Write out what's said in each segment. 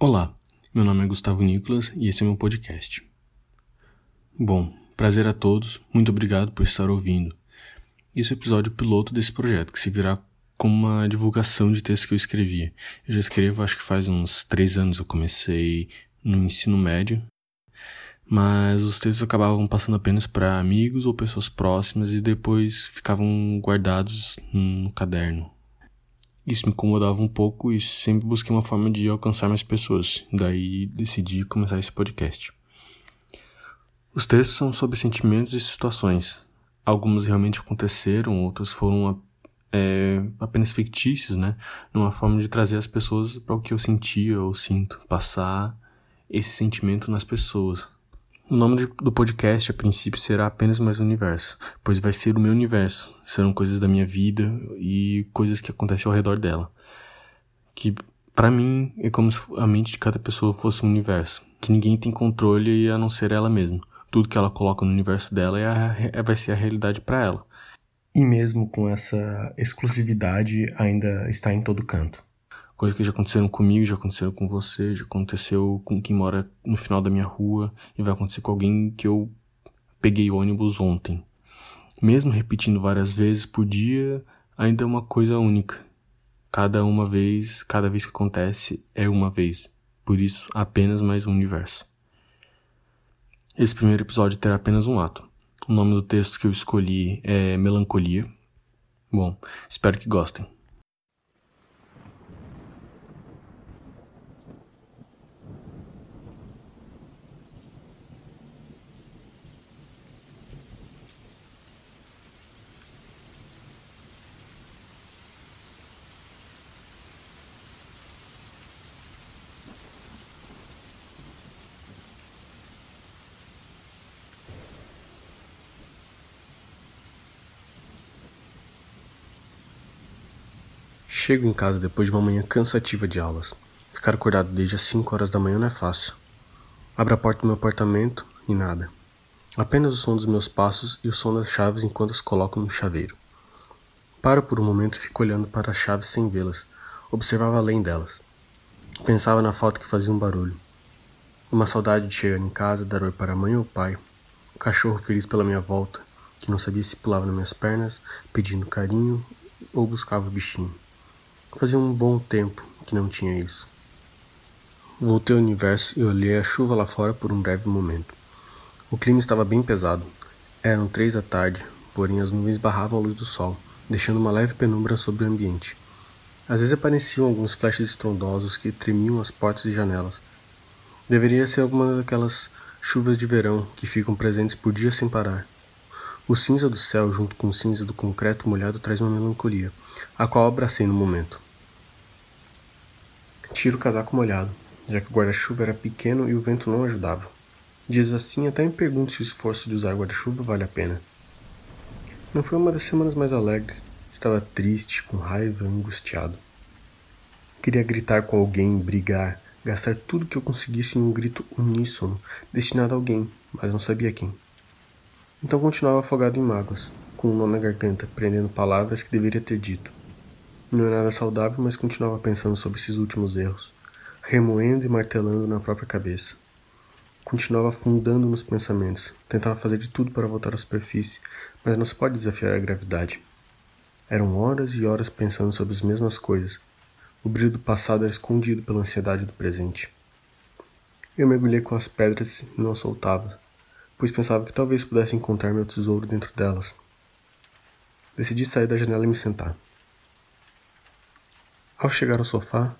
Olá, meu nome é Gustavo Nicolas e esse é meu podcast. Bom, prazer a todos, muito obrigado por estar ouvindo. Esse é o episódio piloto desse projeto, que se virá como uma divulgação de texto que eu escrevia. Eu já escrevo, acho que faz uns três anos eu comecei no ensino médio, mas os textos acabavam passando apenas para amigos ou pessoas próximas e depois ficavam guardados no caderno. Isso me incomodava um pouco e sempre busquei uma forma de alcançar mais pessoas. Daí decidi começar esse podcast. Os textos são sobre sentimentos e situações. Alguns realmente aconteceram, outros foram é, apenas fictícios, né? Numa forma de trazer as pessoas para o que eu sentia ou sinto, passar esse sentimento nas pessoas. O nome do podcast, a princípio, será apenas mais um universo, pois vai ser o meu universo. Serão coisas da minha vida e coisas que acontecem ao redor dela. Que, para mim, é como se a mente de cada pessoa fosse um universo, que ninguém tem controle a não ser ela mesma. Tudo que ela coloca no universo dela é a, é, vai ser a realidade para ela. E mesmo com essa exclusividade, ainda está em todo canto coisas que já aconteceram comigo, já aconteceram com você, já aconteceu com quem mora no final da minha rua e vai acontecer com alguém que eu peguei ônibus ontem. Mesmo repetindo várias vezes por dia, ainda é uma coisa única. Cada uma vez, cada vez que acontece é uma vez. Por isso, apenas mais um universo. Esse primeiro episódio terá apenas um ato. O nome do texto que eu escolhi é Melancolia. Bom, espero que gostem. Chego em casa depois de uma manhã cansativa de aulas. Ficar acordado desde as 5 horas da manhã não é fácil. Abro a porta do meu apartamento e nada. Apenas o som dos meus passos e o som das chaves enquanto as coloco no chaveiro. Paro por um momento e fico olhando para as chaves sem vê-las. Observava além delas. Pensava na falta que fazia um barulho. Uma saudade de chegar em casa, dar oi para a mãe ou pai. O cachorro feliz pela minha volta, que não sabia se pulava nas minhas pernas, pedindo carinho ou buscava o bichinho. Fazia um bom tempo que não tinha isso. Voltei ao universo e olhei a chuva lá fora por um breve momento. O clima estava bem pesado. Eram três da tarde, porém as nuvens barravam a luz do sol, deixando uma leve penumbra sobre o ambiente. Às vezes apareciam alguns flashes estrondosos que tremiam as portas e janelas. Deveria ser alguma daquelas chuvas de verão que ficam presentes por dias sem parar. O cinza do céu, junto com o cinza do concreto molhado, traz uma melancolia, a qual abracei no momento. Tiro o casaco molhado, já que o guarda-chuva era pequeno e o vento não ajudava. Diz assim, até me pergunto se o esforço de usar guarda-chuva vale a pena. Não foi uma das semanas mais alegres. Estava triste, com raiva, angustiado. Queria gritar com alguém, brigar, gastar tudo que eu conseguisse em um grito uníssono, destinado a alguém, mas não sabia quem. Então continuava afogado em mágoas, com um nó na garganta, prendendo palavras que deveria ter dito. Não é nada saudável, mas continuava pensando sobre esses últimos erros, remoendo e martelando na própria cabeça. Continuava afundando nos pensamentos, tentava fazer de tudo para voltar à superfície, mas não se pode desafiar a gravidade. Eram horas e horas pensando sobre as mesmas coisas. O brilho do passado era escondido pela ansiedade do presente. Eu mergulhei com as pedras e não soltava pois pensava que talvez pudesse encontrar meu tesouro dentro delas. Decidi sair da janela e me sentar. Ao chegar ao sofá,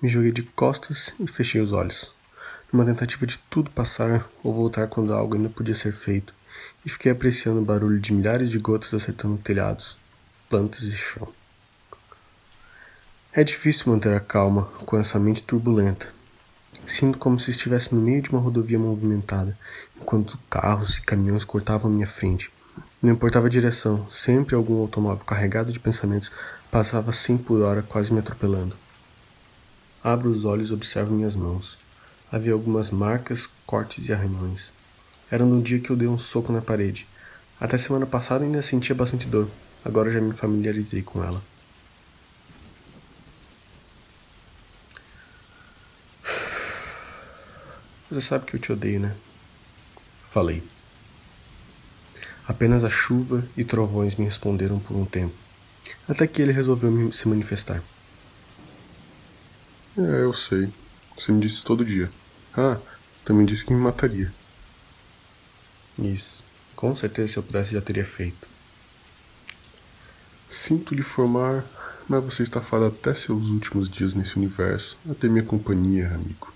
me joguei de costas e fechei os olhos, numa tentativa de tudo passar ou voltar quando algo ainda podia ser feito, e fiquei apreciando o barulho de milhares de gotas acertando telhados, plantas e chão. É difícil manter a calma com essa mente turbulenta, Sinto como se estivesse no meio de uma rodovia movimentada, enquanto carros e caminhões cortavam minha frente. Não importava a direção, sempre algum automóvel carregado de pensamentos passava sem por hora, quase me atropelando. Abro os olhos e observo minhas mãos. Havia algumas marcas, cortes e arranhões. Era no dia que eu dei um soco na parede. Até semana passada ainda sentia bastante dor, agora já me familiarizei com ela. Você sabe que eu te odeio, né? Falei. Apenas a chuva e trovões me responderam por um tempo, até que ele resolveu se manifestar. É, eu sei. Você me disse todo dia. Ah, também disse que me mataria. Isso. Com certeza, se eu pudesse, já teria feito. Sinto lhe formar, mas você está fadado até seus últimos dias nesse universo, até minha companhia, amigo.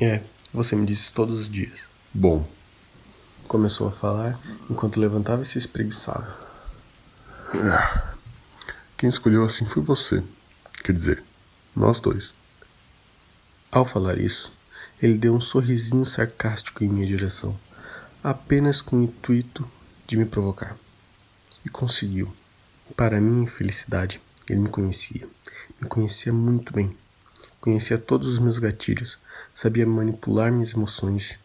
É, você me disse todos os dias. Bom. Começou a falar enquanto levantava e se espreguiçava. É. Quem escolheu assim foi você. Quer dizer, nós dois. Ao falar isso, ele deu um sorrisinho sarcástico em minha direção, apenas com o intuito de me provocar. E conseguiu. Para minha infelicidade, ele me conhecia. Me conhecia muito bem. Conhecia todos os meus gatilhos, sabia manipular minhas emoções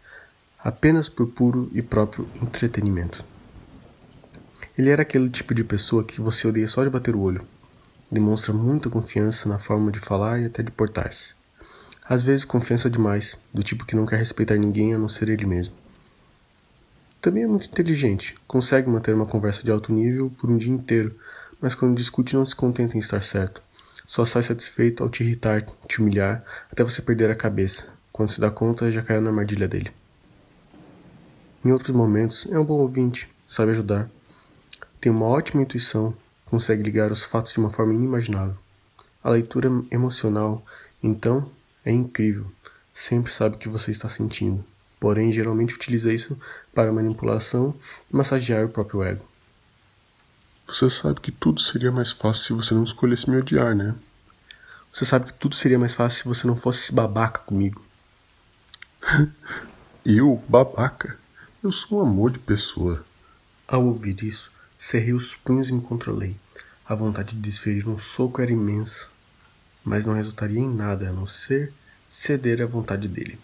apenas por puro e próprio entretenimento. Ele era aquele tipo de pessoa que você odeia só de bater o olho. Demonstra muita confiança na forma de falar e até de portar-se. Às vezes confiança demais, do tipo que não quer respeitar ninguém a não ser ele mesmo. Também é muito inteligente, consegue manter uma conversa de alto nível por um dia inteiro, mas quando discute não se contenta em estar certo. Só sai satisfeito ao te irritar, te humilhar, até você perder a cabeça. Quando se dá conta, já caiu na armadilha dele. Em outros momentos, é um bom ouvinte, sabe ajudar. Tem uma ótima intuição, consegue ligar os fatos de uma forma inimaginável. A leitura emocional, então, é incrível. Sempre sabe o que você está sentindo. Porém, geralmente utiliza isso para manipulação e massagear o próprio ego. Você sabe que tudo seria mais fácil se você não escolhesse me odiar, né? Você sabe que tudo seria mais fácil se você não fosse babaca comigo. Eu, babaca? Eu sou um amor de pessoa. Ao ouvir isso, cerrei os punhos e me controlei. A vontade de desferir um soco era imensa, mas não resultaria em nada a não ser ceder à vontade dele.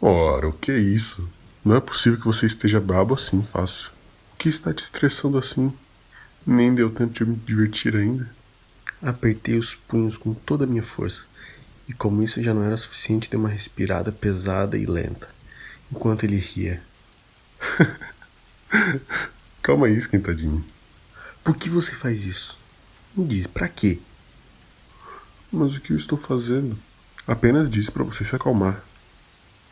Ora, o que é isso? Não é possível que você esteja brabo assim fácil. O que está te estressando assim? Nem deu tempo de me divertir ainda. Apertei os punhos com toda a minha força, e como isso já não era suficiente, dei uma respirada pesada e lenta, enquanto ele ria. Calma aí, esquentadinho. Por que você faz isso? Me diz, para quê? Mas o que eu estou fazendo? Apenas disse para você se acalmar.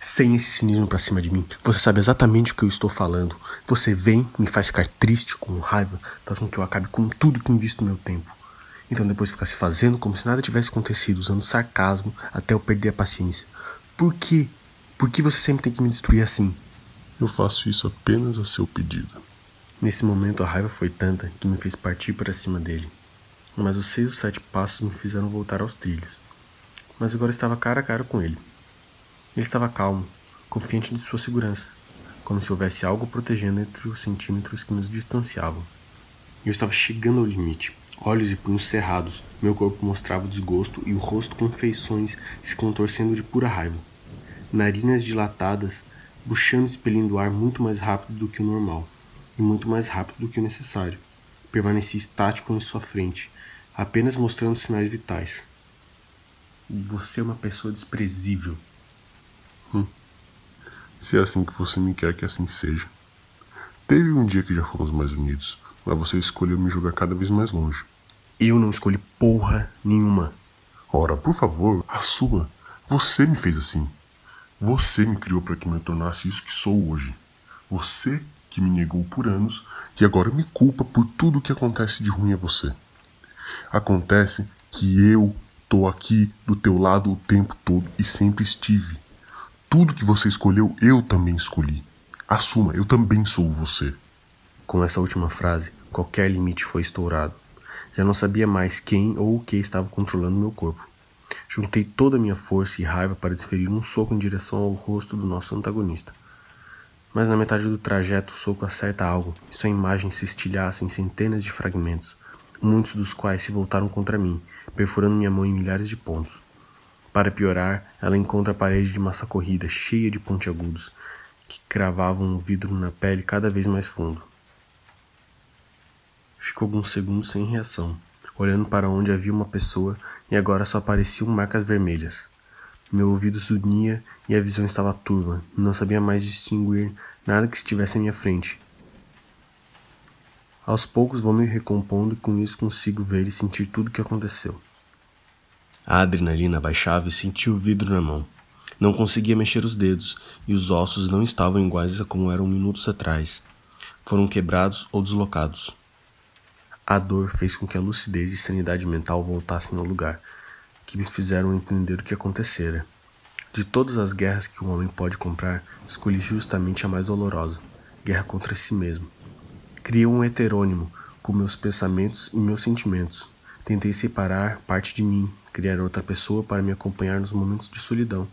Sem esse cinismo pra cima de mim, você sabe exatamente o que eu estou falando. Você vem, me faz ficar triste, com raiva, faz com que eu acabe com tudo que invisto meu tempo. Então depois ficar se fazendo como se nada tivesse acontecido, usando sarcasmo até eu perder a paciência. Por quê? Por que você sempre tem que me destruir assim? Eu faço isso apenas a seu pedido. Nesse momento a raiva foi tanta que me fez partir para cima dele. Mas os seis ou sete passos me fizeram voltar aos trilhos. Mas agora estava cara a cara com ele. Ele estava calmo, confiante de sua segurança, como se houvesse algo protegendo entre os centímetros que nos distanciavam. Eu estava chegando ao limite, olhos e punhos cerrados, meu corpo mostrava desgosto e o rosto com feições se contorcendo de pura raiva. Narinas dilatadas, buchando e expelindo ar muito mais rápido do que o normal, e muito mais rápido do que o necessário. Permaneci estático em sua frente, apenas mostrando sinais vitais. Você é uma pessoa desprezível, Hum. Se é assim que você me quer que assim seja. Teve um dia que já fomos mais unidos, mas você escolheu me jogar cada vez mais longe. Eu não escolhi porra nenhuma. Ora, por favor, assuma. Você me fez assim. Você me criou para que me tornasse isso que sou hoje. Você que me negou por anos e agora me culpa por tudo o que acontece de ruim a você. Acontece que eu tô aqui do teu lado o tempo todo e sempre estive. Tudo que você escolheu, eu também escolhi. Assuma, eu também sou você. Com essa última frase, qualquer limite foi estourado. Já não sabia mais quem ou o que estava controlando meu corpo. Juntei toda a minha força e raiva para desferir um soco em direção ao rosto do nosso antagonista. Mas na metade do trajeto o soco acerta algo e sua imagem se estilhaça em centenas de fragmentos, muitos dos quais se voltaram contra mim, perfurando minha mão em milhares de pontos. Para piorar, ela encontra a parede de massa corrida cheia de pontiagudos que cravavam o vidro na pele cada vez mais fundo. Ficou alguns segundos sem reação, olhando para onde havia uma pessoa e agora só apareciam marcas vermelhas. Meu ouvido zunia e a visão estava turva. Não sabia mais distinguir nada que estivesse à minha frente. Aos poucos vou me recompondo e com isso consigo ver e sentir tudo o que aconteceu. A adrenalina baixava e senti o vidro na mão. Não conseguia mexer os dedos e os ossos não estavam iguais a como eram minutos atrás. Foram quebrados ou deslocados. A dor fez com que a lucidez e sanidade mental voltassem ao lugar, que me fizeram entender o que acontecera. De todas as guerras que um homem pode comprar, escolhi justamente a mais dolorosa guerra contra si mesmo. Criei um heterônimo com meus pensamentos e meus sentimentos. Tentei separar parte de mim, criar outra pessoa para me acompanhar nos momentos de solidão.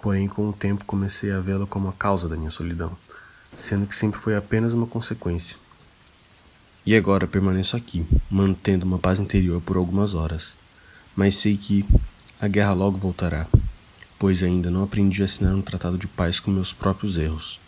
Porém, com o tempo comecei a vê-la como a causa da minha solidão, sendo que sempre foi apenas uma consequência. E agora permaneço aqui, mantendo uma paz interior por algumas horas. Mas sei que a guerra logo voltará, pois ainda não aprendi a assinar um tratado de paz com meus próprios erros.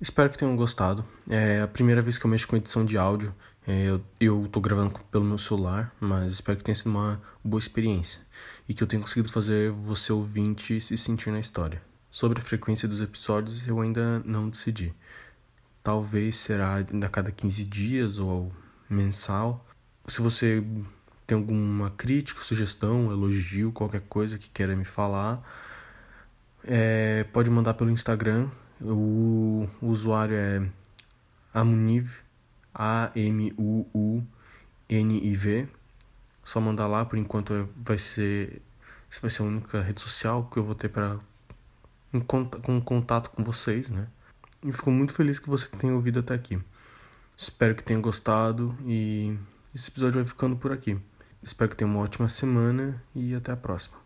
Espero que tenham gostado. É a primeira vez que eu mexo com edição de áudio. É, eu, eu tô gravando pelo meu celular, mas espero que tenha sido uma boa experiência e que eu tenha conseguido fazer você ouvinte se sentir na história. Sobre a frequência dos episódios, eu ainda não decidi. Talvez será a cada 15 dias ou mensal. Se você tem alguma crítica, sugestão, elogio, qualquer coisa que queira me falar, é, pode mandar pelo Instagram. O, usuário é Amuniv a-M-U-U-N-I-V. Só mandar lá, por enquanto vai ser. Isso vai ser a única rede social que eu vou ter para um contato com vocês, né? E fico muito feliz que você tenha ouvido até aqui. Espero que tenha gostado e esse episódio vai ficando por aqui. Espero que tenha uma ótima semana e até a próxima.